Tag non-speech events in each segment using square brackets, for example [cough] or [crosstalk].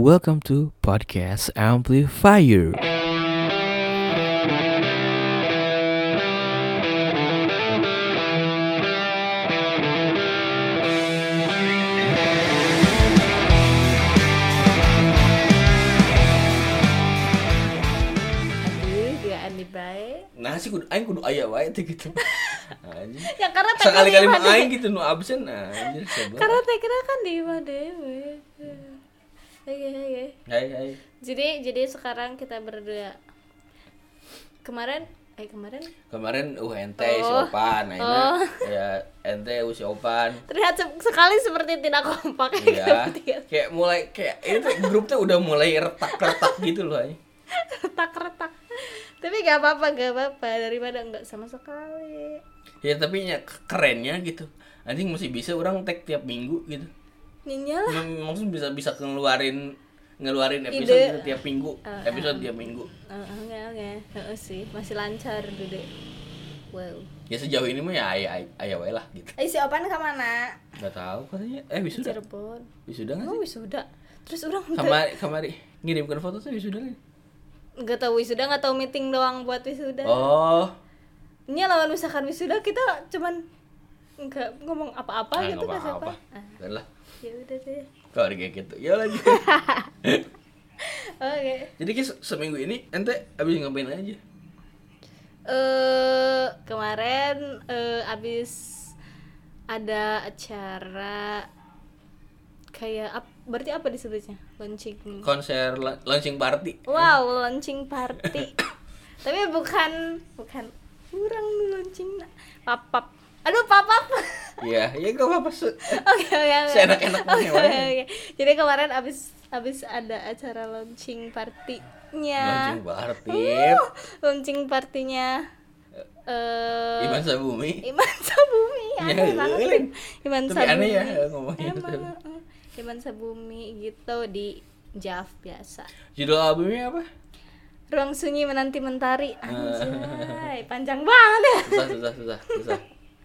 Welcome to Podcast Amplifier. Aduh, dia andi bae. Nah sih kudu aing kudu aya wae teh gitu. [laughs] Anjing. Ya karena teh Sekali-kali kan aing gitu nu absen anjir. [laughs] Karena teh kira kan di dewe. Oke, oke. Hai hai. Jadi jadi sekarang kita berdua. Kemarin eh kemarin Kemarin uh ente si Oh. Opan, nah Oh. ya ente uh, si Opan. terlihat se- sekali seperti tidak kompak Iya. [laughs] Kayak mulai kayak itu grup tuh udah mulai retak-retak gitu loh anjing. retak-retak. Tapi gak apa-apa, gak apa-apa daripada enggak sama sekali. Ya tapi ya kerennya gitu. Anjing masih bisa orang tag tiap minggu gitu. Ninya lah. Mem- Maksudnya bisa bisa ngeluarin ngeluarin episode Ide. gitu tiap minggu. Uh, episode tiap minggu. Oh, oke oke. Heeh sih, masih lancar dede. Wow. Ya sejauh ini mah ya ayah ayah ayah wae lah gitu. Eh si Opan ke mana? Gak tahu katanya. Eh wisuda. Cirebon. Wisuda nggak Oh sih? wisuda. Terus orang Kamari kamari ngirimkan foto tuh wisuda kan? nggak tahu wisuda nggak tahu meeting doang buat wisuda. Oh. Ini lawan misalkan wisuda kita cuman nggak ngomong apa-apa Ah, gitu nggak kan siapa? apa-apa. Ah, lah. Ya udah deh. Kalau kayak gitu. Ya lagi. [laughs] Oke. Jadi se- seminggu ini ente abis ngapain aja? Eh kemarin eh abis ada acara kayak ap, berarti apa disebutnya launching Konser la- launching party. wow launching party [coughs] tapi bukan bukan kurang launching papap aduh papap [laughs] Iya, ya gak apa-apa. se- Oke oke oke. Seenak-enaknya Oke. Jadi kemarin abis abis ada acara launching partinya. Launching party. Uh, launching partinya. Eh Iman Sabumi. Iman Sabumi Ya, aneh banget euy. kan. Iman Tapi Sabumi. aneh ya ngomongnya. Emang, uh, Iman Sabumi gitu di Jav biasa. Judul albumnya apa? Ruang sunyi menanti mentari. Eh. Anjay, panjang banget ya. Susah, susah, susah, susah.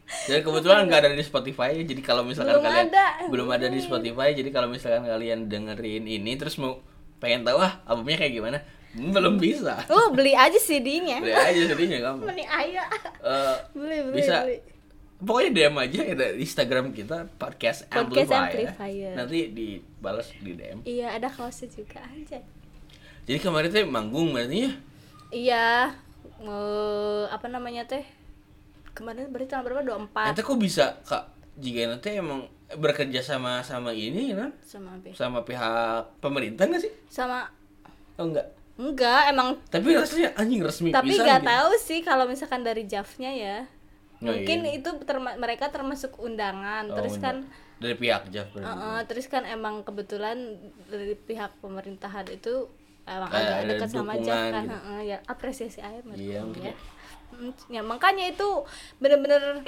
Dan kebetulan nggak ada di Spotify, jadi kalau misalkan Belum kalian ada. belum ada di Spotify, jadi kalau misalkan kalian dengerin ini terus mau pengen tahu ah albumnya kayak gimana, hmm, belum bisa. Oh, beli aja CD-nya. Beli aja sedihnya kamu. Mending ayah. Eh, Beli, beli, bisa beli. pokoknya DM aja ya di Instagram kita podcast, Podcast Amplifier. Amplifier. Nanti dibalas di DM. Iya, ada kaosnya juga aja. Jadi kemarin teh manggung berarti ya? Iya, eh, apa namanya teh? Kemarin berarti tanggal berapa? 24 Nanti kok bisa kak? Jika nanti emang bekerja sama sama ini kan? sama apa? ya? Sama pihak pemerintah nggak sih? Sama Oh enggak. enggak, emang Tapi rasanya anjing resmi tapi nggak gitu. tahu sih kalau misalkan dari Javnya ya. Oh, Mungkin iya. itu terma- mereka termasuk undangan. Oh, terus kan enggak. dari pihak Jav uh-uh, terus kan emang kebetulan dari pihak pemerintahan itu emang agak ada dekat sama Jav kan. gitu. Heeh, ya apresiasi aja menurut Iya, ya. Ya makanya itu bener-bener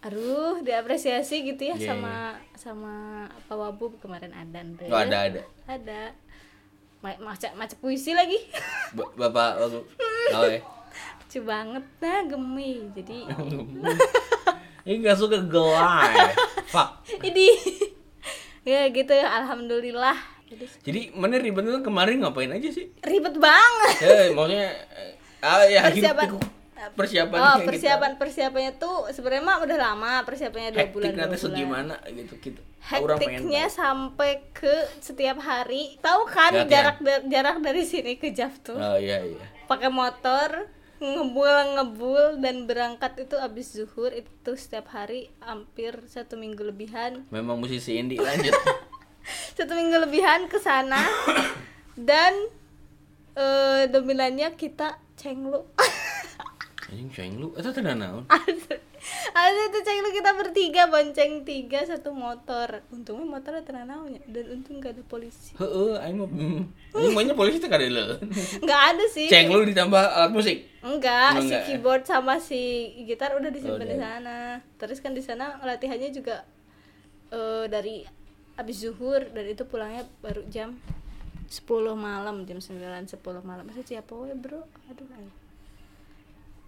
aduh diapresiasi gitu ya Iya, sama sama Pak Wabu kemarin ada. Oh, ada ada. ada Ma- maca maca puisi lagi [laughs] Ba- Bapak waktu oh, ya. lucu banget nah gemi jadi [laughs] Ini gak suka gelai. Fuck. ini ya gitu ya alhamdulillah jadi Jadi mana ribet kemarin ngapain aja sih? ribet banget Ya maksudnya eh, ah ya hidup Persiapan. Persiapan oh persiapan persiapannya tuh sebenarnya mah udah lama persiapannya dua bulan Hektik nanti dua bulan segimana gitu gitu. Hektiknya sampai ke setiap hari tahu kan Latihan. jarak da- jarak dari sini ke Jav tuh. Oh iya iya. pakai motor ngebul ngebul dan berangkat itu abis zuhur itu setiap hari hampir satu minggu lebihan Memang musisi indie lanjut. [laughs] satu minggu lebihan ke sana [coughs] dan eh dominannya kita cenglu [laughs] Anjing ceng lu, eta teh naon? [laughs] ada itu cenglu kita bertiga bonceng tiga satu motor untungnya motornya tenang naonnya dan untung gak ada polisi Heeh, aing mah mm, anjing maunya polisi teh kada leuh. nggak ada sih Ceng lu ditambah alat musik. enggak si enggak? keyboard sama si gitar udah disimpan Oh, di udah. sana terus kan di sana latihannya juga eh dari abis zuhur dan itu pulangnya baru jam 10 malam jam 9 10 malam masa siapa we bro aduh aduh.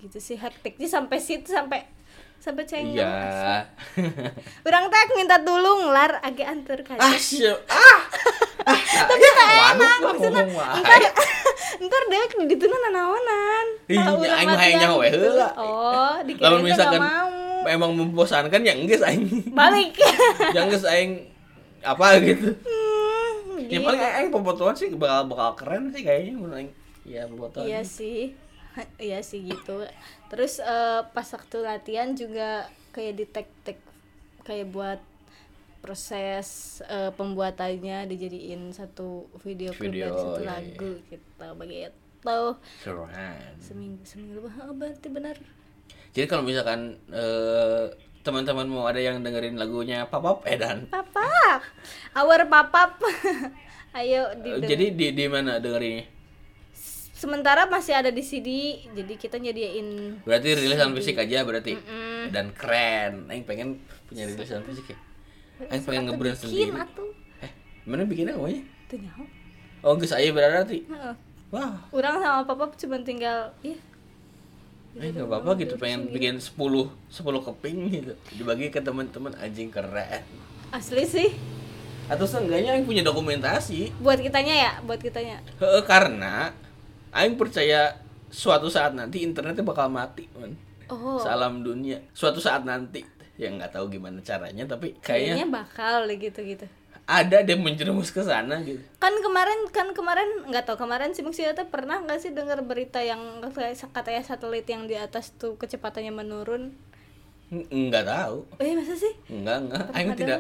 Gitu sih hektiknya sampai situ sampai sampai cengeng Iya. [laughs] Orang teh minta tolong lar agak antar ka. ah, siap. Ah. Ah, [laughs] Tapi ya, tak waduh. maksudnya ntar [laughs] ntar deh di nanaonan Ih, Kalau urang aing mah we gitu. heula. oh dikira itu misalkan gak mau memang membosankan ya enggak aing. balik Yang geus aing apa gitu. Hmm, Ya paling aing pemfotoan sih bakal bakal keren sih kayaknya mun aing. Ya pemfotoan. Iya sih, [laughs] iya sih gitu. Terus eh, pas waktu latihan juga kayak di tag-tag kayak buat proses eh, pembuatannya dijadiin satu video klip dari satu iya, lagu gitu begitu Keren. seminggu seminggu oh, berarti benar Jadi kalau misalkan eh, teman-teman mau ada yang dengerin lagunya Papap Edan. papap our papap [laughs] ayo di jadi di di mana dengerinnya? Sementara masih ada di CD jadi kita nyediain Berarti rilisan fisik aja berarti. Dan keren. Aing pengen punya rilisan fisik ya. Aing pengen ngebrand sendiri. atuh Eh, mana bikinnya kamunya? tuh Oh, geus aya berarti. Heeh. Wah, Orang sama papa cuma tinggal iya eh enggak apa-apa gitu pengen bikin 10 10 keping gitu. Dibagi ke teman-teman anjing keren. asli sih Atau seenggaknya aing punya dokumentasi. buat kitanya ya buat kitanya Heeh, karena aing percaya suatu saat nanti internetnya bakal mati, man. oh Salam dunia. Suatu saat nanti ya nggak tahu gimana caranya tapi kayaknya kayaknya bakal deh gitu gitu ada deh menjerumus ke sana gitu. kan kemarin kan kemarin nggak tahu kemarin si Muxia tuh pernah nggak sih dengar berita yang katanya satelit yang di atas tuh kecepatannya menurun Nggak tahu. iya masa sih Enggak, enggak. Aing tidak.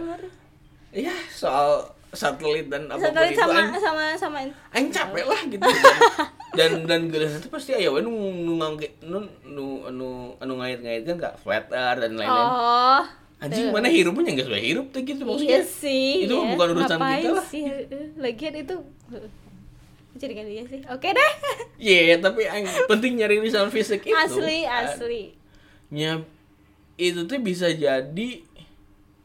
Iya, soal satelit dan apa pun satelit itu sama aing, sama sama aing capek lah gitu. [laughs] dan dan geus itu pasti we nu nu nu nu anu anu ngait-ngaitkeun ka flat earth dan lain-lain. oh Anjing mana hirupnya enggak sesuai hirup tuh gitu iya maksudnya. sih Itu ya. bukan urusan Ngapain kita lah. sih lagian itu jadi kan dia sih oke deh [laughs] Iya, tapi aing penting nyari lisan fisik itu. asli kan. asli Nya itu tuh bisa jadi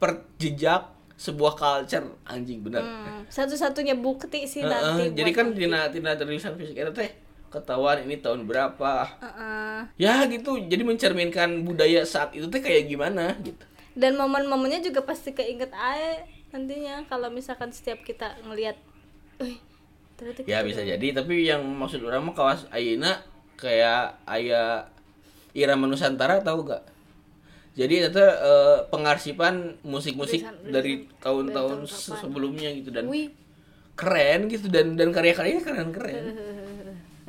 perjejak sebuah culture anjing bener. Hmm, satu-satunya bukti sih Heeh, nanti jadi kan nanti. tina tina tulisan fisik itu teh ketahuan ini tahun berapa. Heeh. Ya gitu, jadi mencerminkan budaya saat itu teh kayak gimana gitu. dan momen-momennya juga pasti keinget aja nantinya kalau misalkan setiap kita ngelihat "Wih, ternyata Ya gitu bisa dong." jadi, tapi yang maksud orang mah kawas Aina kayak aya irama Nusantara tahu gak? Jadi itu eh, pengarsipan musik-musik dari tahun-tahun sebelumnya gitu dan Wih, keren gitu dan dan karya-karyanya keren-keren.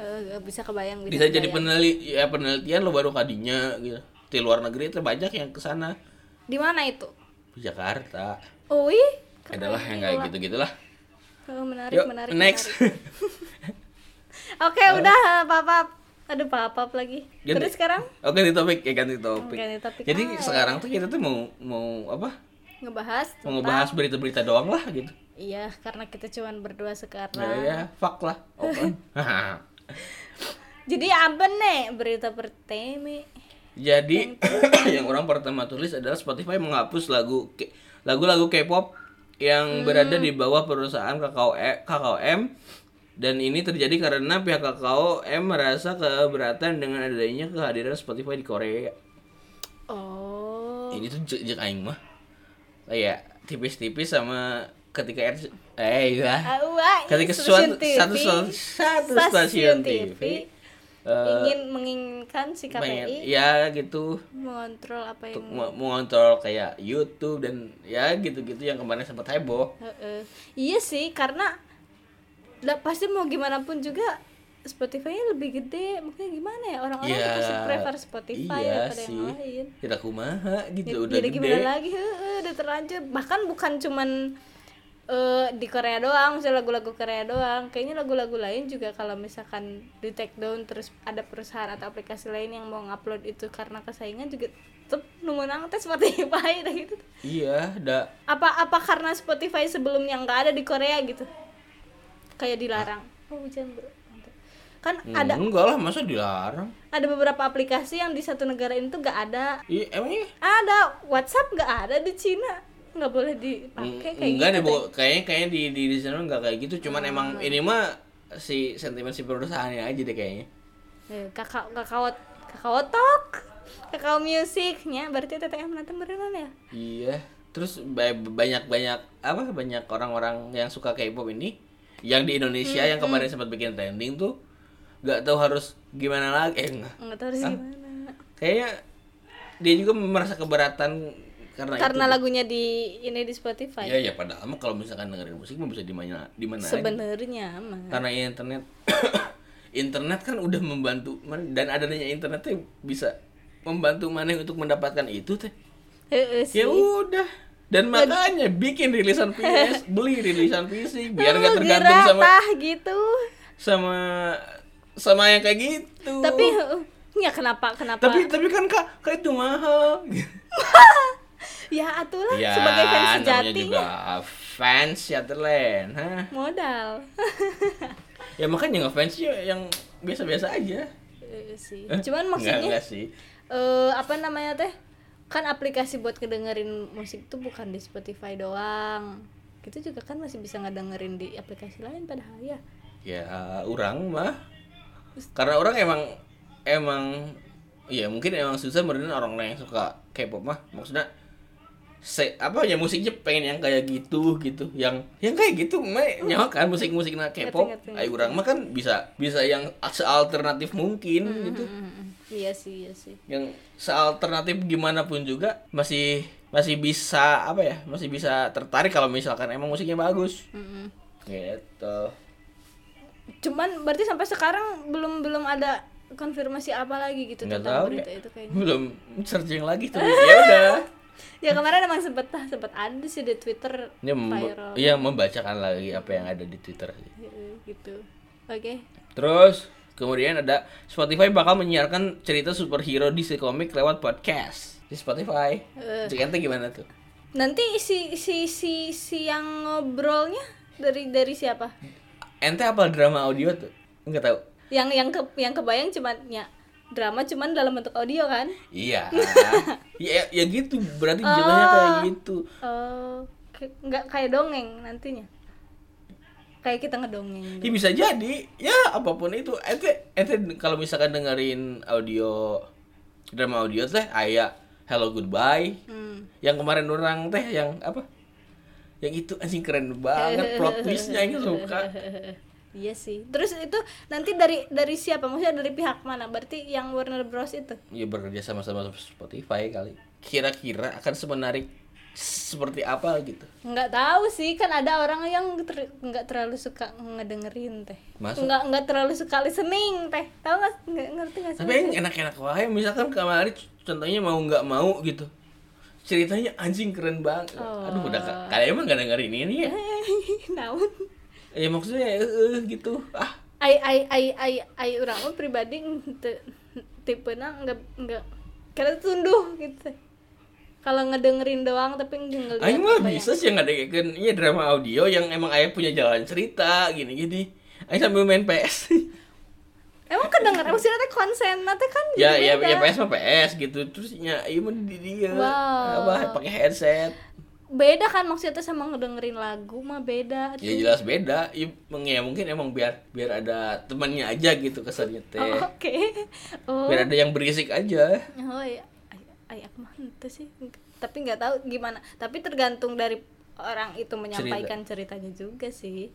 eh, [laughs] eh, bisa kebayang Bisa jadi kebayang. peneliti ya penelitian lo baru kadinya gitu. Di luar negeri itu banyak yang ke sana. di mana itu Di Jakarta. oh wih Adalah yang kayak gitu-gitulah. Oh, menarik Yuk, menarik next. menarik. [laughs] oke udah papap aduh papap lagi Ganti. terus sekarang Oke, di topik ya ganti topik. Ganti topik Jadi aja. sekarang tuh kita tuh mau mau apa? ngebahas Mau ngebahas berita-berita doang lah gitu. iya karena kita cuman berdua sekarang Ya, ya, fuck lah. Open. [laughs] jadi apa nih berita pertama Jadi [coughs] yang orang pertama tulis adalah Spotify menghapus lagu lagu-lagu K-pop yang berada di bawah perusahaan Kakao E- KKOM dan ini terjadi karena pihak KKOM merasa keberatan dengan adanya kehadiran Spotify di Korea. oh Ini tuh jek jek aing mah. Kayak tipis-tipis sama ketika R- eh ya. Ah, wah, Ketika stasiun suatu TV, satu satu stasiun TV, eh, ingin menginginkan si KPI ya gitu mengontrol apa yang mengontrol kayak YouTube dan ya gitu-gitu yang kemarin sempat heboh. Heeh. iya sih karena lah, pasti mau gimana pun juga Spotify-nya lebih gede. Makanya gimana ya? Orang-orang tuh pasti prefer Spotify iya daripada sih. yang lain. Tidak kumaha gitu Ya- udah jadi gede. gimana lagi? Heeh, udah terlanjur. Bahkan bukan cuman eh, di Korea doang misalnya lagu-lagu Korea doang. Kayaknya lagu-lagu lain juga kalau misalkan di take down terus ada perusahaan atau aplikasi lain yang mau ngupload itu karena kesaingan juga tetep nunggu tes Spotify [laughs] dah gitu. Iya, ada apa apa karena Spotify sebelumnya nggak ada di Korea gitu kayak dilarang. Oh hujan bro. Kan ada enggak lah masa dilarang. ada beberapa aplikasi yang di satu negara itu nggak ada. Iya, emangnya ada. WhatsApp nggak ada di Cina. Nggak boleh dipakai kayak enggak gitu deh, Bu. kayaknya kayaknya di di, di sana enggak kayak gitu, cuman Hmm. emang ini mah si sentimen si perusahaannya aja deh kayaknya. Eh, kakak kakao kakao talk kakao musiknya. Berarti TTM nanti beneran ya? Iya. Terus ba- banyak-banyak apa banyak orang-orang yang suka K-pop ini yang di Indonesia yang kemarin sempat bikin trending tuh nggak tahu harus gimana lagi. Eh enggak nggak tahu harus gimana. Kayaknya dia juga merasa keberatan karena, karena itu lagunya di ini di Spotify. Ya ya padahal mah kalau misalkan dengerin musik mah bisa di mana di mana sebenarnya mah. Karena internet [coughs] internet kan udah membantu dan adanya internet tuh bisa membantu mana untuk mendapatkan itu teh. Ya udah dan makanya bikin rilisan PS [laughs] beli rilisan fisik biar nggak tergantung sama gitu. sama sama yang kayak gitu. Tapi ya kenapa kenapa? Tapi tapi kan kak kak itu mahal. [laughs] Ya atulah ya sebagai fans sejati juga fans hah modal. Ya makanya ngefans ya yang biasa-biasa aja. Heeh sih. Eh, cuman enggak, maksudnya enggak sih. eh apa namanya teh kan aplikasi buat kedengerin musik tuh bukan di Spotify doang. Kita juga kan masih bisa ngedengerin di aplikasi lain padahal ya. Ya orang mah. Karena orang emang emang ya mungkin emang susah merenung orang yang suka K-pop mah. Maksudnya se apa ya musiknya pengen yang kayak gitu gitu. Yang yang kayak gitu mah nyawa kan musik musik nah K-pop ayo orang mah kan bisa bisa yang sealternatif mungkin gitu. Mm-mm. Iya sih iya sih. Yang sealternatif gimana pun juga masih masih bisa apa ya masih bisa tertarik kalau misalkan emang musiknya bagus. Mm-mm. gitu. Cuman berarti sampai sekarang belum belum ada konfirmasi apa lagi gitu nggak tentang tahu berita ya. itu kayaknya. [laughs] belum searching lagi tuh. Ya udah. [laughs] Ya kemarin emang sempet sempet ada sih di Twitter viral. iya membacakan lagi apa yang ada di Twitter. Sih. Heeh, gitu. Oke. Terus kemudian ada Spotify bakal menyiarkan cerita superhero DC Comic lewat podcast di Spotify. Ente gimana tuh? nanti si si si si yang ngobrolnya dari dari siapa Ente apa drama audio tuh? Enggak tahu. yang yang ke yang kebayang cuman ya drama cuman dalam bentuk audio kan Iya. [laughs] ya, ya gitu berarti jatuhnya kayak gitu. oh ke- nggak kayak dongeng nantinya kayak kita ngedongeng Ya bisa jadi. Ya apa pun itu. Ente ente kalau misalkan dengerin audio drama audio teh aya Hello Goodbye. Hmm. yang kemarin orang teh yang apa? Yang itu anjing keren banget plot twistnya yang suka. [laughs] Iya sih. Terus itu nanti dari dari siapa? Maksudnya dari pihak mana? Berarti yang Warner Bros. itu? Ya bekerja sama sama Spotify kali. Kira-kira akan semenarik seperti apa gitu. Nggak tahu sih kan ada orang yang ter- nggak terlalu suka ngedengerin teh. Masa? nggak nggak terlalu suka listening teh. Tahu nggak nggak ngerti nggak sih tapi yang enak-enak wae misalkan kemarin contohnya mau nggak mau gitu. Ceritanya anjing keren banget. Aduh udah ka- kalian emang gak dengerin ini ya? [laughs] Naon? Ya maksudnya eh eh, gitu. Ah. Ai ai ai ai ai orang pribadi tipe na nggak nggak karena tunduh gitu kalau ngedengerin doang tapi nggak Aing mah bisa sih ngadekeun iya drama audio yang emang ayah punya jalan cerita gini-gini. Aing sambil main PS [laughs] emang kedenger maksudnya teh konsen nanti kan ya ya ya PS mah PS gitu. Terus ya iya mah di dia. Wow. apa pakai headset. Beda kan maksudnya sama ngedengerin lagu mah beda ya jelas beda. Ya, ya mungkin emang biar biar ada temannya aja gitu kesannya teh. Oh, oke. [laughs] Oh. Biar ada yang berisik aja. Oh iya ay, aku mah ente sih. Tapi nggak tahu gimana. Tapi tergantung dari orang itu menyampaikan ceritanya juga sih.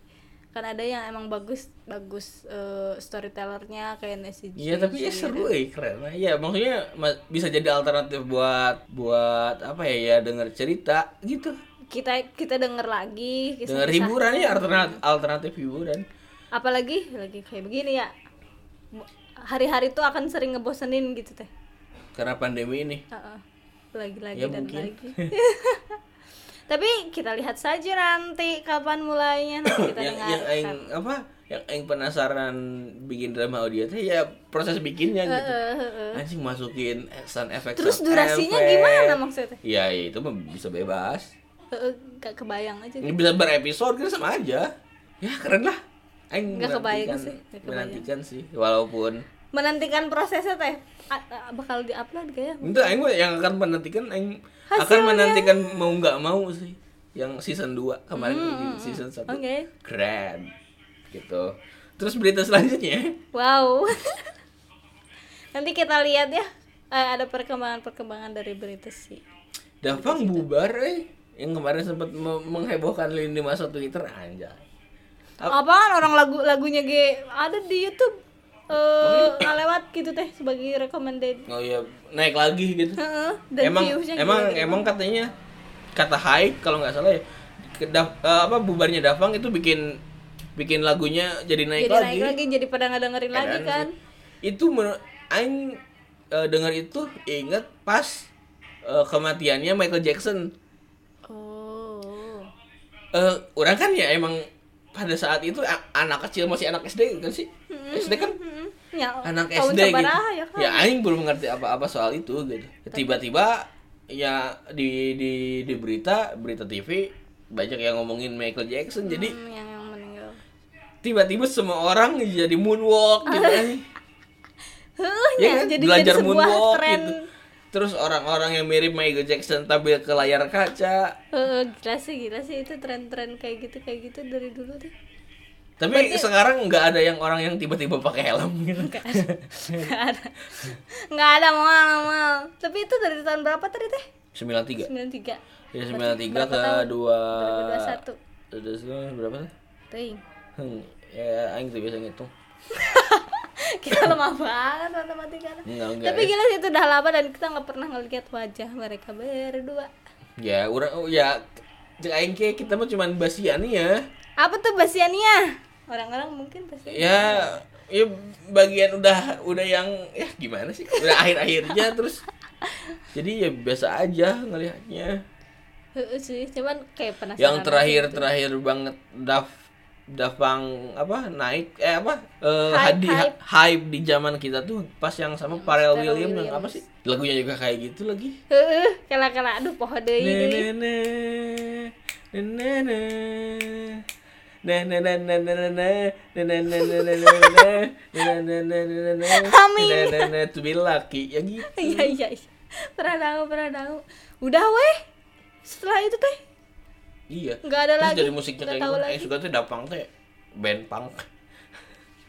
Kan ada yang emang bagus bagus eh, storytellernya kayak Nancy Iya tapi ya seru eh keren. Ya maksudnya ma- bisa jadi alternatif buat buat apa ya ya denger cerita gitu. Kita kita denger lagi denger kisah-kisah. hiburan ya alternatif alternatif hiburan. Apalagi lagi kayak begini ya. Hari-hari tuh akan sering ngebosenin gitu teh karena pandemi ini Heeh. lagi-lagi Ya, dan mungkin. lagi [laughs] [laughs] tapi kita lihat saja nanti kapan mulainya nanti kita yang dengarkan yang aing apa yang aing penasaran bikin drama audio teh ya proses bikinnya gitu Heeh, heeh. anjing masukin sound effect terus sound durasinya effect. gimana maksudnya ya itu bisa bebas gak kebayang aja ini bisa berepisode kan sama aja ya keren lah aing Nggak kebayang sih, nggak kebayang. menantikan sih walaupun menantikan prosesnya teh bakal diupload gak ya Itu aing yang akan menantikan aing akan menantikan mau nggak mau sih. Yang season 2 kemarin season 1. Hmm, oke. Keren. Gitu. Terus berita selanjutnya wow [laughs] nanti kita lihat ya eh, ada perkembangan-perkembangan dari berita sih Dapang bubar eh yang kemarin sempat me- menghebohkan lini masa Twitter anjay. apaan orang lagu lagunya G ada di YouTube eh [laughs] ngalewat gitu teh sebagai recommended. Oh ya naik lagi gitu. Dan emang emang gila-gila. emang katanya kata hype kalau nggak salah ya Daf- eh, apa bubarnya Dafang itu bikin bikin lagunya jadi naik jadi lagi naik lagi. jadi pada nggak dengerin lagi Edan kan? Itu menurut aing eh, dengar itu inget pas eh, kematiannya Michael Jackson. Oh. Eh orang kan ya emang pada saat itu anak kecil masih anak SD kan sih? SD kan ya, anak SD gitu. ya kan. Ya aing belum mengerti apa-apa soal itu gitu. Tiba-tiba ya di di di berita berita TV banyak yang ngomongin Michael Jackson jadi Hmm, yang yang meninggal. tiba-tiba semua orang jadi moonwalk gitu. [laughs] Heeh, ya ya, kan? jadi belajar jadi moonwalk tren. Gitu terus orang-orang yang mirip Michael Jackson tampil ke layar kaca. Heeh, gila sih gila sih. Itu tren-tren kayak gitu kayak gitu dari dulu deh tapi sekarang nggak ada yang orang yang tiba-tiba pakai helm gitu nggak ada nggak ada mal mal tapi itu dari tahun berapa tadi teh 93 93 ya 93 berapa ke tahun? dua 2021 Udah berapa tuh? Ting. Hmm, ya aing tuh biasa ngitung. [laughs] kita lemah banget matematika Enggak, enggak. tapi gila sih itu udah lama dan kita nggak pernah ngeliat wajah mereka berdua Ya, urang oh, ya cek aing ke kita mah cuman basian ya. Apa tuh basiannya orang-orang mungkin pasti Ya, ya bagian udah udah yang ya gimana sih? Udah akhir-akhirnya terus jadi ya biasa aja ngelihatnya. Heeh sih cuman kayak penasaran Yang terakhir gitu. terakhir banget Daf Dafang apa naik eh apa eh Hype, hadi hype. hype di zaman kita tuh pas yang sama Pharrell Pharrell Williams yang Williams. apa sih lagunya juga kayak gitu lagi Heeh, kala-kala aduh poho deui deui. Amin. To be lucky ya gitu. Iya iya iya. Pernah dangu, pernah dangu. Udah weh. Setelah itu teh Iya. nggak ada Terus lagi. dari musiknya kayak tahu gimana? Eh suka tuh dapang teh band punk.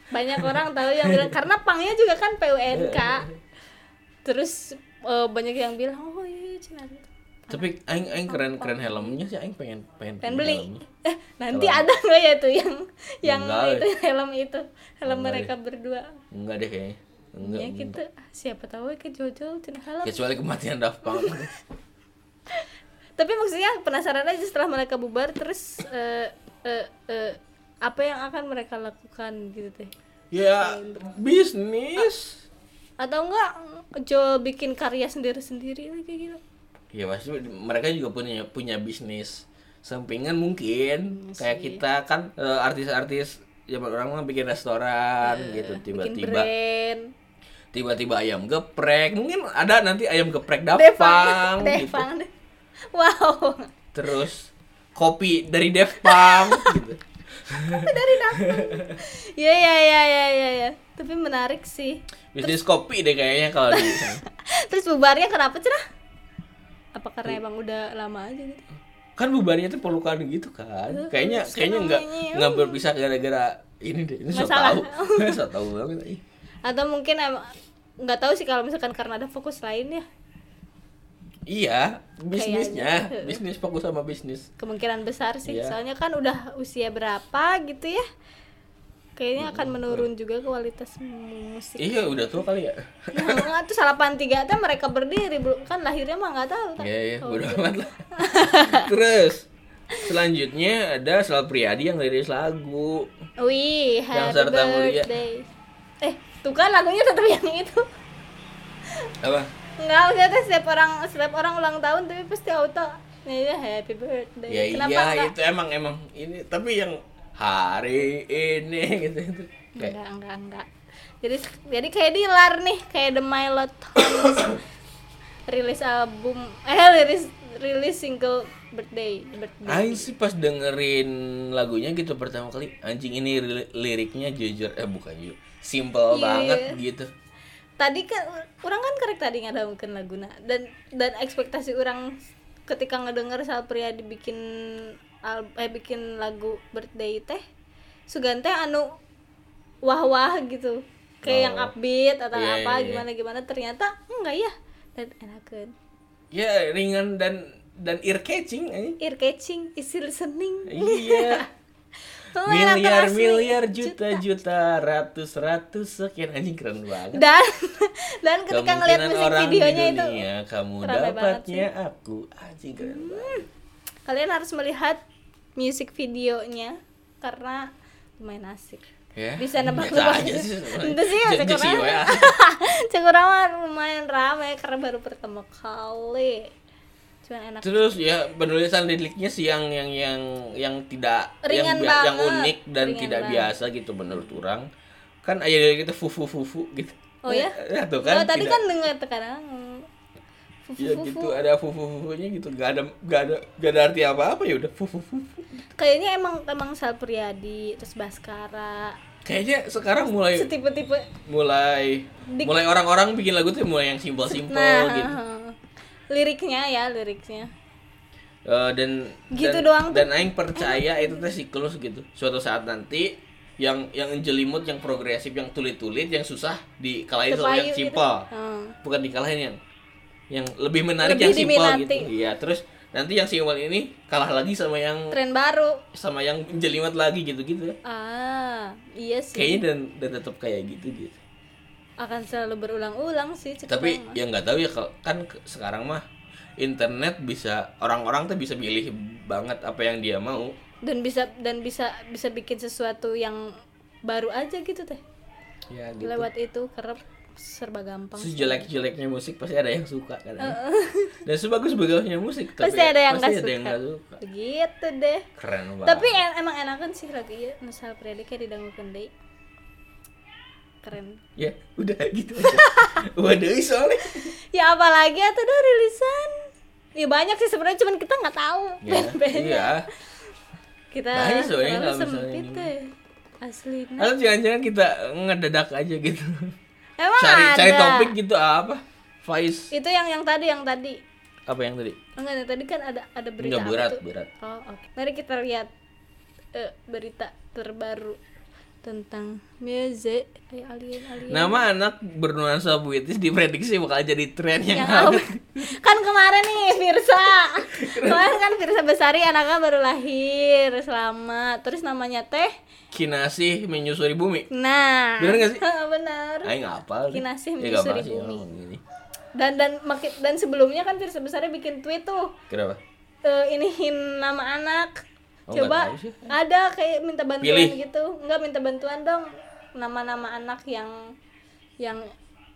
banyak orang tahu yang bilang karena pangnya juga kan PUNK. Terus eh, banyak yang bilang oh iya Cina. Tapi aing aing keren keren helmnya sih aing pengen pengen Pengen beli. helmnya. Eh, nanti ada nggak ya tuh yang yang Enggak, itu helm itu helm Enggak mereka berdua. Enggak deh kayaknya. Enggak. Ya gitu. Siapa tahu ke Jojo Cina helm. Kecuali kematian Daft Punk. [laughs] Tapi maksudnya penasaran aja setelah mereka bubar terus eh, eh, eh, apa yang akan mereka lakukan gitu teh. ya bisnis. Atau enggak Jo bikin karya sendiri-sendiri lagi gitu. Ya pasti mereka juga punya punya bisnis sampingan mungkin kayak kita kan eh, artis-artis zaman orang mah bikin restoran gitu Bikin tiba-tiba tiba-tiba ayam geprek mungkin ada nanti ayam geprek Dapang [laughs] gitu. Devang. Wow. terus kopi dari Devang [laughs] gitu. Dari dapur. Ya ya ya ya ya ya. Tapi menarik sih. bisnis kopi deh kayaknya kalau di [laughs] Terus bubarnya kenapa cerah? Apa karena emang udah lama aja gitu? Kan bubarnya tuh pelukan gitu kan kayaknya kayaknya nggak nggak berpisah gara-gara ini deh ini so tahu [laughs] so tahu banget. Atau mungkin emang nggak tahu sih kalau misalkan karena ada fokus lain ya Iya, bisnisnya, Kayaknya. bisnis fokus sama bisnis. kemungkinan besar sih Iya. soalnya kan udah usia berapa gitu ya kayaknya akan menurun juga kualitas musik Iya, udah tua kali ya. nah, tuh salapan tiga teh mereka berdiri belum kan lahirnya mah nggak tahu tak? Iya, iya, bodo gitu. amat lah. [laughs] Terus selanjutnya ada Sal Priadi yang rilis lagu. wih Yang happy serta mulia. birthday eh tuh kan lagunya tetap yang itu Apa? nggak usah teh setiap orang setiap orang ulang tahun tapi pasti auto ya happy birthday Ya kenapa iya, enggak itu emang emang ini tapi yang hari ini gitu. Itu. Kayak enggak enggak enggak. Jadi jadi kayak dilar nih kayak The Milot rilis album eh rilis rilis single birthday birthday. Aing sih pas dengerin lagunya gitu pertama kali anjing ini li- liriknya jujur eh bukan jujur simple Iya, banget gitu. Tadi kan orang kan karek tadi ngadangkeun laguna dan dan ekspektasi orang ketika ngedenger Sal Priadi bikin al- eh bikin lagu birthday teh Sugante anu wah-wah gitu. Kayak yang Oh. upbeat atau Iya, apa iya, iya. gimana gimana. Ternyata enggak ya dan enakeun ya ringan dan dan ear catching anjing. ear catching easy listening. Iya. [laughs] Lumayan miliar miliar juta juta. ratus ratus sekian. Anjing keren banget. Dan [laughs] dan ketika ngeliat musik orang videonya di itu dunia, kamu dapatnya aku. Anjing keren banget. Kalian harus melihat musik videonya karena lumayan asik ya bisa nebak nebak aja sih itu sih ya Yoya. cekurang mah lumayan ramai karena baru pertama kali cuman enak Terus ya penulisan liriknya sih yang yang yang yang tidak Ringan yang bia- yang banget. unik dan Ringan tidak banget. biasa gitu menurut orang. Kan aja kita fufu fufu gitu. Oh ya? [laughs] Ya tuh kan. oh, tadi tidak- kan dengar sekarang fufu ya fufu gitu ada fufu fufunya gitu gak ada gak ada gak ada arti apa apa ya udah fufu fufu kayaknya emang emang Sal Priadi terus Baskara. Kayaknya sekarang mulai setipe-tipe. mulai Dik- mulai orang-orang bikin lagu tuh mulai yang simpel simpel nah gitu. liriknya ya liriknya. Eh, dan Gitu dan, doang dan aing percaya itu teh siklus gitu. Suatu saat nanti yang yang jelimut yang progresif yang tulit-tulit yang susah dikalahin sama yang gitu. simpel. Hmm. bukan dikalahin yang yang lebih menarik Lebih yang simpel gitu. iya terus nanti yang simpel ini kalah lagi sama yang tren baru. sama yang jelimet lagi gitu-gitu. Ah iya sih. Kayaknya dan dan tetap kayak gitu gitu akan selalu berulang-ulang sih tapi mah. ya nggak tahu ya kan sekarang mah internet bisa orang-orang tuh bisa pilih banget apa yang dia mau. Dan bisa dan bisa bisa bikin sesuatu yang baru aja gitu teh. Ya gitu. Lewat itu karena serba gampang sejelek-jeleknya musik pasti ada yang suka kan? Dan sebagus-bagusnya musik tapi pasti ada yang pasti nggak ada suka. yang nggak suka. Begitu deh. Keren banget. Tapi en- emang enakan sih lagi ya misal Priadi kayak didangukeun deui keren. Ya udah gitu aja. [laughs] Waduh soalnya. Ya apalagi atau udah rilisan. Ya banyak sih sebenarnya cuman kita nggak tahu. Ya, band-bandnya. iya. Kita Banyak soalnya kalau misalnya sempit asli atau jangan-jangan kita ngedadak aja gitu emang cari ada? cari topik gitu apa? Faiz. Itu yang yang tadi yang tadi. Apa yang tadi? Enggak yang tadi kan ada ada berita Enggak berat berat. Oh oke. Mari kita lihat eh, berita terbaru tentang music alien alien Nama anak bernuansa puitis diprediksi bakal jadi tren yang, yang [laughs] awet. kan kemarin nih Virsa kemarin kan Virsa Besari anaknya baru lahir selamat terus namanya teh Kinasih menyusuri bumi. nah Bener nggak sih? [laughs] benar Aing ngapal. deh. Kinasih Ya, menyusuri sih, bumi. dan dan dan sebelumnya kan Virsa Besari bikin tweet tuh Kenapa? eh, iniin nama anak Oh, coba ada kayak minta bantuan Pilih. gitu. Enggak minta bantuan dong. Nama-nama anak yang yang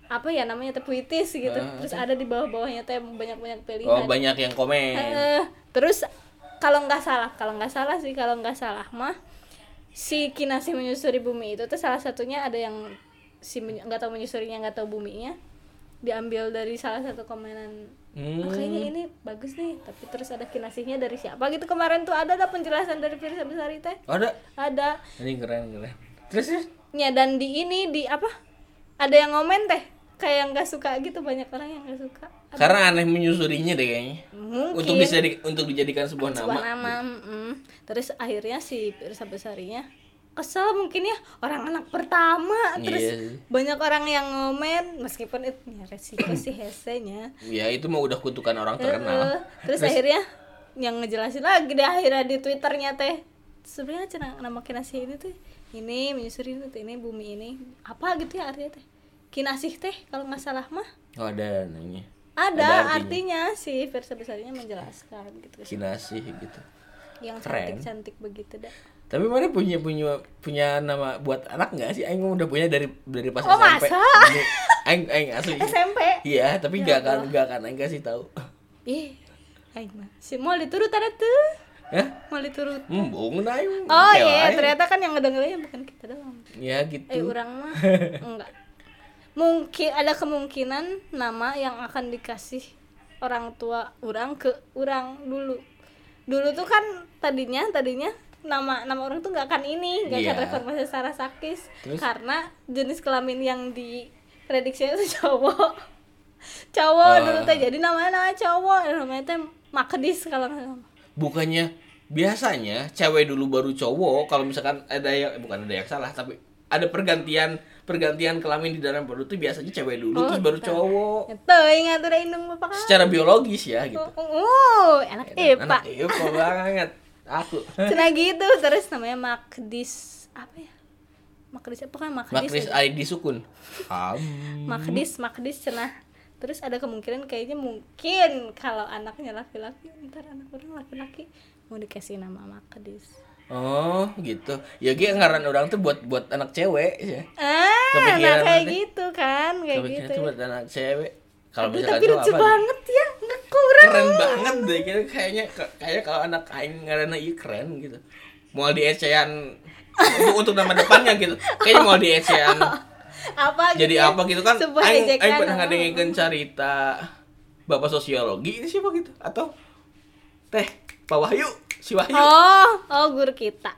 apa ya namanya teh puitis gitu. Ah, terus ada di bawah-bawahnya teh banyak-banyak Oh pilihan banyak yang komen. Eh, terus kalau nggak salah kalau nggak salah sih kalau nggak salah mah si kinasi menyusuri bumi itu tuh salah satunya ada yang si nggak tahu menyusurinya nggak tahu buminya diambil dari salah satu komenan Hmm. "Oh, kayaknya ini bagus nih tapi terus ada kinasihnya dari siapa gitu kemarin tuh ada ada penjelasan dari Firsa Besari teh Oh, ada. ada Ini keren keren. Terus ya dan di ini di apa ada yang ngomen teh kayak yang nggak suka gitu banyak orang yang nggak suka Karena aneh menyusurinya deh kayaknya. mungkin Untuk bisa di, untuk dijadikan sebuah nama. sebuah nama mm. terus akhirnya si Pirsa Besarinya kesel mungkin ya orang anak pertama terus sih. banyak orang yang ngomen meskipun itu ya resiko sih hesenya Ya itu mah udah kutukan orang terkenal. Eh, terus, akhirnya yang ngejelasin lagi deh akhirnya di twitternya teh sebenarnya cina nama kinasih ini tuh ini menyusuri ini tuh ini bumi ini apa gitu ya artinya teh kinasih teh kalau nggak salah mah Oh ada namanya. ada, Ada artinya. sih versi besarnya menjelaskan gitu Kinasih gitu. yang Keren. cantik cantik begitu dah Tapi mana punya punya punya nama buat anak nggak sih? Aing udah punya dari dari pas Oh, SMP. masa? Aing aing asli. [laughs] SMP Iya, tapi nggak akan nggak akan aing kasih tahu. ih aing mah si mau diturut ada tuh Ya? mau diturut Embung nah aing. oh iya ternyata kan yang ngedengerinnya bukan kita doang Ya gitu. eh orang mah [laughs] enggak mungkin ada kemungkinan nama yang akan dikasih orang tua orang ke orang dulu dulu tuh kan tadinya tadinya nama nama orang tuh nggak akan ini nggak akan Iya. reformasi secara sakis Terus? karena jenis kelamin yang diprediksi itu cowok [laughs] cowok Oh. dulu teh jadi namanya nama cowok namanya teh makedis kalau Bukannya biasanya cewek dulu baru cowok kalau misalkan ada yang eh, bukan ada yang salah tapi ada pergantian pergantian kelamin di dalam perut tuh biasanya cewek dulu Oh, terus baru gitu. cowok. itu ingat udah indung bapak Secara biologis ya gitu. oh, oh enak Anak ipa IPA banget. Aku. Cina gitu terus namanya Makdis apa ya Makdis apa kan Makdis Makris aja. ID sukun. Makdis Makdis cenah terus ada kemungkinan kayaknya mungkin kalau anaknya laki-laki ntar anak orang laki-laki mau dikasih nama Makdis Oh, gitu. Ya gitu ngaran orang tuh buat buat anak cewek ya. ah nah kayak gitu kan kayak gitu tuh buat anak cewek. Kalau misalkan tapi lucu apa? banget ya kurang Keren banget deh kayaknya kayaknya kayaknya kalau anak aing ngaranna ieu keren gitu. Mau di ecean untuk, untuk nama depannya gitu. Kayaknya mau di ecean [laughs] apa jadi gitu ya? apa gitu kan aing, aing pernah oh. ngadengin cerita bapak sosiologi ini siapa gitu atau teh Pak Wahyu si Wahyu oh oh guru kita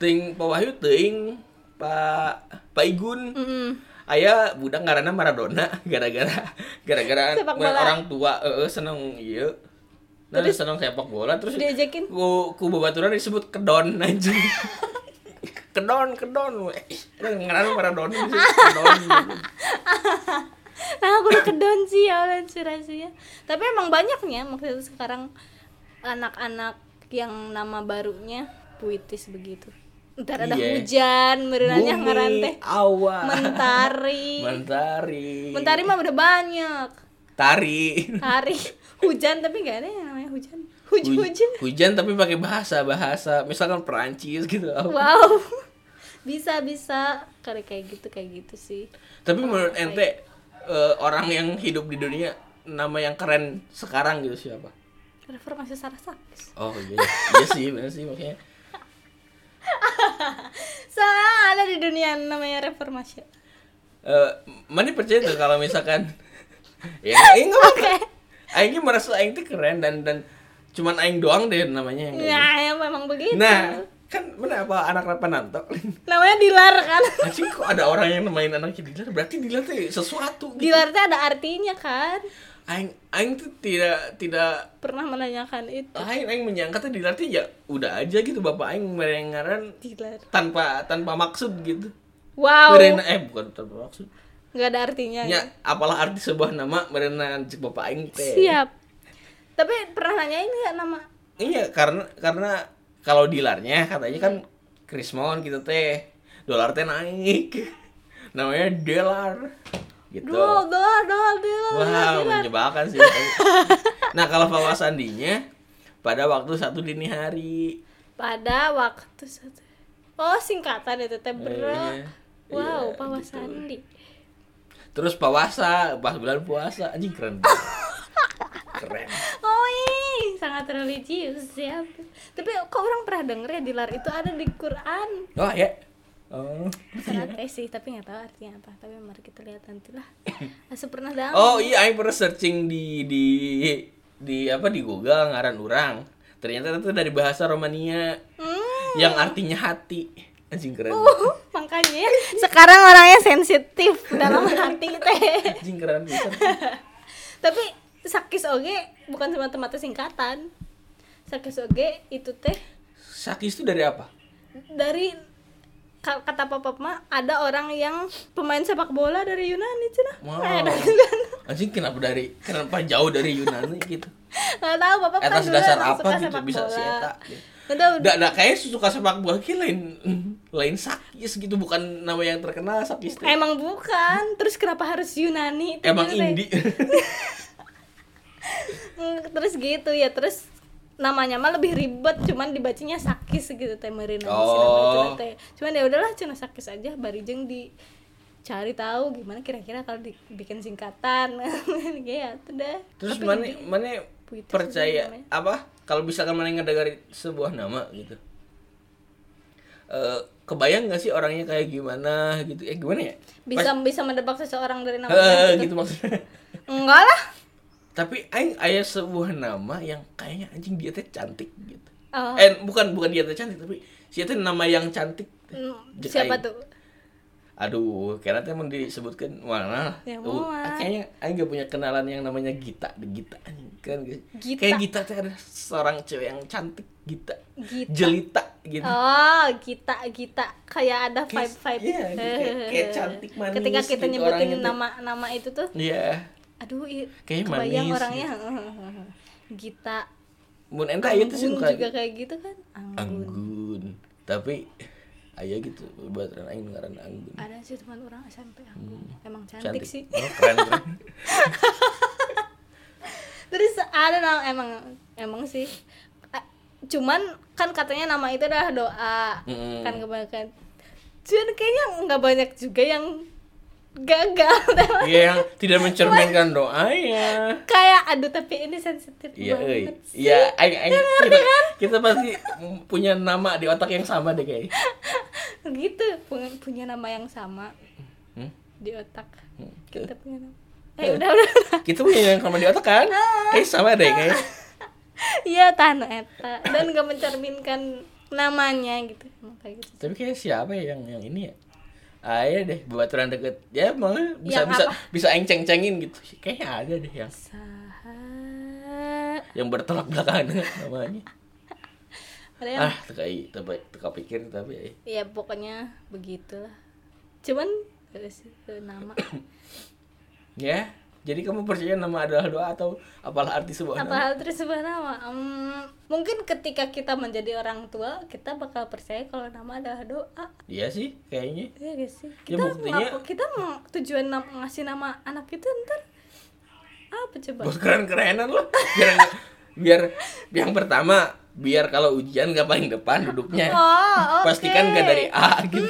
ting Pak Wahyu ting Pak Pak Igun Mm-mm. Aya budak ngaranna Maradona [laughs] gara-gara gara-gara orang tua heeh seneng ieu nah seneng sepak bola terus Diajakin? ku ku babaturan disebut kedon [laughs] anjing. Kedon kedon weh ngaranna Maradona disebut [laughs] kedon. Nah aku udah kedon sih ya Allah inspirasinya tapi emang banyaknya maksudnya sekarang anak-anak yang nama barunya puitis begitu ntar ada Iya. hujan merenanya Bumi, ngarante awan mentari. Mentari. Mentari mah udah banyak. Tari. Hari hujan tapi nggak ada yang namanya hujan. Hujan Huj- hujan. hujan tapi pakai bahasa bahasa. Misalkan Perancis gitu. Wow. Bisa bisa. Kayak kayak gitu kayak gitu sih. Tapi menurut ente eh, orang yang hidup di dunia nama yang keren sekarang gitu siapa? Reformasi Sarasakis oh iya. Iya sih benar sih makanya soalnya ada di dunia namanya reformasi eh mana percaya tuh kalau misalkan [laughs] ya aing nggak Oke. aingnya merasa aing tuh keren dan dan cuman aing doang deh namanya yang nah ya memang gitu. begitu nah kan mana apa anak Rapananto [laughs] namanya dilar kan [laughs] Anjing kok ada orang yang namain anaknya Dilar berarti Dilar tuh sesuatu gitu. dilar itu ada artinya kan Aing aing tuh tidak tidak pernah menanyakan itu aing aing menyangka tuh Dilar tuh ya udah aja gitu bapak aing merengaran dilar tanpa tanpa maksud gitu. wow Merena eh bukan tanpa maksud. nggak ada artinya Ya, apalah arti sebuah nama merena cek bapak aing teh. siap tapi pernah nanyain nggak nama Iya, karena karena kalau Dilarnya katanya kan Krismon gitu teh. Dolar teh naik. [laughs] Namanya Delar. Gitu. dolar dolar dolar Wow, dilar. menyebalkan sih. [laughs] nah, kalau Pak Sandinya pada waktu satu dini hari. pada waktu satu oh singkatan itu teh bro Iya. wow Iya, Pak gitu. Sandi Terus puasa, pas bulan puasa, anjing keren. [laughs] keren. oh ih sangat religius ya tapi kok orang pernah denger ya dilar itu ada di Quran Oh ya. Oh. Karate sih tapi nggak tahu artinya apa tapi mari kita lihat nanti lah [coughs] Asa pernah dang Oh iya, aing pernah searching di di di apa di Google ngaran orang. Ternyata itu dari bahasa Romania Hmm. yang artinya hati. Anjing keren. Uh, makanya ya, sekarang orangnya sensitif dalam hati teh Anjing keren bisa. [laughs] tapi sakis oge bukan semata-mata singkatan sakis oge itu teh Sakis itu dari apa? dari kata papa mah ada orang yang pemain sepak bola dari Yunani cina Wow. Ada kan? Anjing kenapa dari kenapa jauh dari Yunani gitu? nggak tahu papa kan Atas dasar apa gitu bisa si eta? Nggak tahu Nggak, nggak kayak suka sepak bola ki lain [laughs] lain sakis gitu bukan nama yang terkenal sakis emang bukan terus kenapa harus Yunani Emang. Hmm, [laughs] terus gitu ya terus namanya mah lebih ribet cuman dibacanya sakis gitu teh nama itu Oh. teh cuman ya udahlah cina sakis aja barijeng di cari tahu gimana kira-kira kalau dibikin singkatan [laughs] ya udah Terus Tapi mana mana percaya apa? Kalau misalkan mana ngedengari sebuah nama gitu. Eh kebayang gak sih orangnya kayak gimana gitu? Eh gimana ya? bisa bisa mendebak seseorang dari namanya Eh, gitu. gitu maksudnya. enggak lah Tapi aing aya sebuah nama yang kayaknya anjing dia teh cantik gitu. Oh. Eh bukan bukan dia teh cantik tapi si teh nama yang cantik. Jek siapa aing. tuh Aduh, kayaknya teh mau disebutkan mana? Ya, Uh, kayaknya aing gak punya kenalan yang namanya Gita, Gita anjing kan guys. Gita. Kayak Gita teh ada seorang cewek yang cantik, Gita. Gita. Jelita gitu. Oh, Gita, Gita kayak ada Kayak- vibe vibe. iya, kayak- kayak cantik, manis Ketika kita gitu nyebutin orangnya tuh. nama nama itu tuh, Iya. Aduh, i- Kayaknya kebayang manis orangnya. gitu. [laughs] Gita, mun enta ieu teh Anggun suka juga kayak gitu kan? Anggun. Anggun. Tapi aya gitu buat aing ngaran anggun. Ada sih teman orang SMP anggun. Hmm. emang cantik, sih. Oh, keren, keren. [laughs] terus ada nama emang emang sih. Cuman kan katanya nama itu adalah doa. Mm-mm. kan kebanyakan. Cuman kayaknya nggak banyak juga yang gagal [laughs] Iya yang tidak mencerminkan doanya. kayak aduh tapi ini sensitif euy. banget sih Iya, aing kita, kita pasti punya nama di otak yang sama deh kayak. [laughs] gitu punya, punya nama yang sama Hmm? di otak Hmm. kita punya nama eh udah udah udah. Kita punya yang sama di otak kan? Kayak sama deh kayak. [laughs] iya tahan eta dan gak mencerminkan namanya gitu kayak gitu Tapi kayak siapa ya yang yang ini ya? Ayo deh, bebaturan deket. Ya emang bisa Yang bisa apa? bisa aing ceng-cengin gitu. Kayaknya ada deh yang Saha yang bertolak belakang namanya. ada yang Ah, teka teka, teka pikir tapi ya pokoknya begitulah cuman sih eh, nama ya. Jadi kamu percaya nama adalah doa atau apalah arti sebuah nama? hal terus sebuah nama Hmm, mungkin ketika kita menjadi orang tua kita bakal percaya kalau nama adalah doa Iya sih, kayaknya. Iya gak sih? Ya, Kita buktinya- ngapa- kita mau tujuan nam- ngasih nama anak itu ntar apa coba? Buat keren-kerenan loh. Biar biar yang pertama biar kalau ujian gak paling depan duduknya. Oh, oke. Pastikan gak dari A gitu.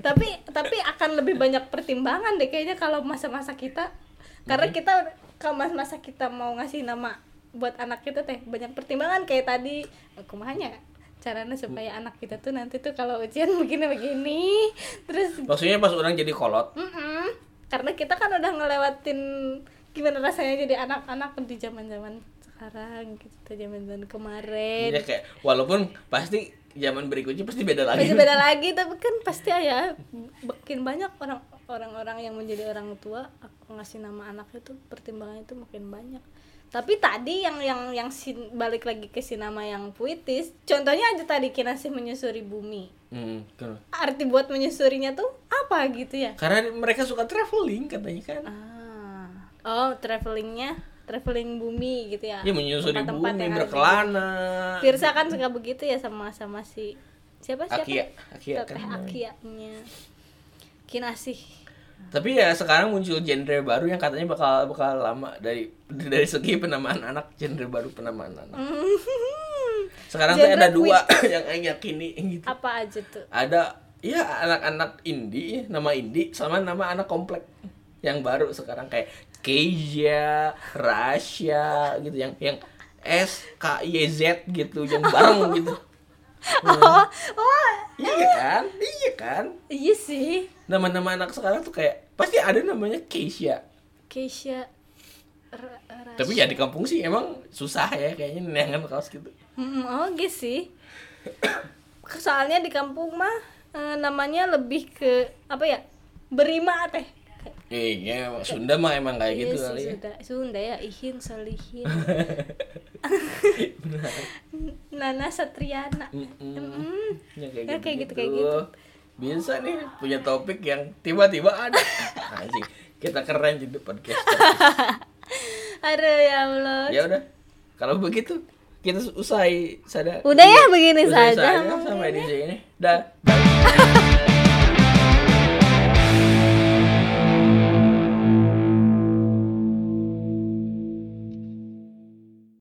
tapi tapi akan lebih banyak pertimbangan deh kayaknya kalau masa-masa kita karena kita kalau masa-masa kita mau ngasih nama buat anak kita teh banyak pertimbangan kayak tadi kumanya caranya supaya anak kita tuh nanti tuh kalau ujian [laughs] begini begini terus Maksudnya pas orang jadi kolot. mm-mm. karena kita kan udah ngelewatin gimana rasanya jadi anak-anak di zaman-zaman sekarang gitu zaman-zaman kemarin Ya kayak walaupun pasti zaman berikutnya pasti beda lagi. pasti beda [laughs] lagi tapi kan pasti ya makin banyak orang orang-orang yang menjadi orang tua aku ngasih nama anaknya tuh pertimbangannya tuh makin banyak. Tapi tadi yang yang yang sin- balik lagi ke si nama yang puitis contohnya aja tadi kinasih menyusuri bumi. Hmm, arti buat menyusurinya tuh apa gitu ya? Karena mereka suka traveling katanya kan. ah. Oh travelingnya traveling bumi gitu ya? Ya menyusuri Tempat-tempat bumi, yang berkelana. Tirsa kan suka begitu ya sama sama si siapa siapa? Akia, Akia kan. Akianya Kinasih Tapi ya sekarang muncul genre baru yang katanya bakal bakal lama dari dari segi penamaan anak, genre baru penamaan anak. [laughs] Sekarang tuh Genre ada dua [laughs] yang aing yakini gitu. apa aja tuh Ada ya anak-anak indie, nama indie sama nama anak komplek yang baru sekarang kayak Keisha, Rasya gitu yang yang S K Y Z gitu yang bareng gitu. [laughs] oh oh Iya kan? Iya kan? iya sih Nama-nama anak sekarang tuh kayak pasti ada namanya Keisha. Keisha Tapi ya di kampung sih emang susah ya kayaknya nengan kaos gitu. Hmm, oh gitu sih soalnya di kampung mah eh, namanya lebih ke apa ya berima teh Iya, Sunda mah emang kayak gitu Iya kali ya. Sunda, Sunda ya Ihin Solihin [laughs] Nana Satriana Mm-mm. Mm. Ya, kayak, Ya, gitu, kayak gitu, kayak gitu. Bisa nih punya topik yang tiba-tiba ada. [laughs] Anjing, kita keren jadi podcast. [laughs] Aduh ya Allah ya udah. Kalau begitu kita usai sada. Udah ya, begini Usai saja sampai mungkin di sini. Dah.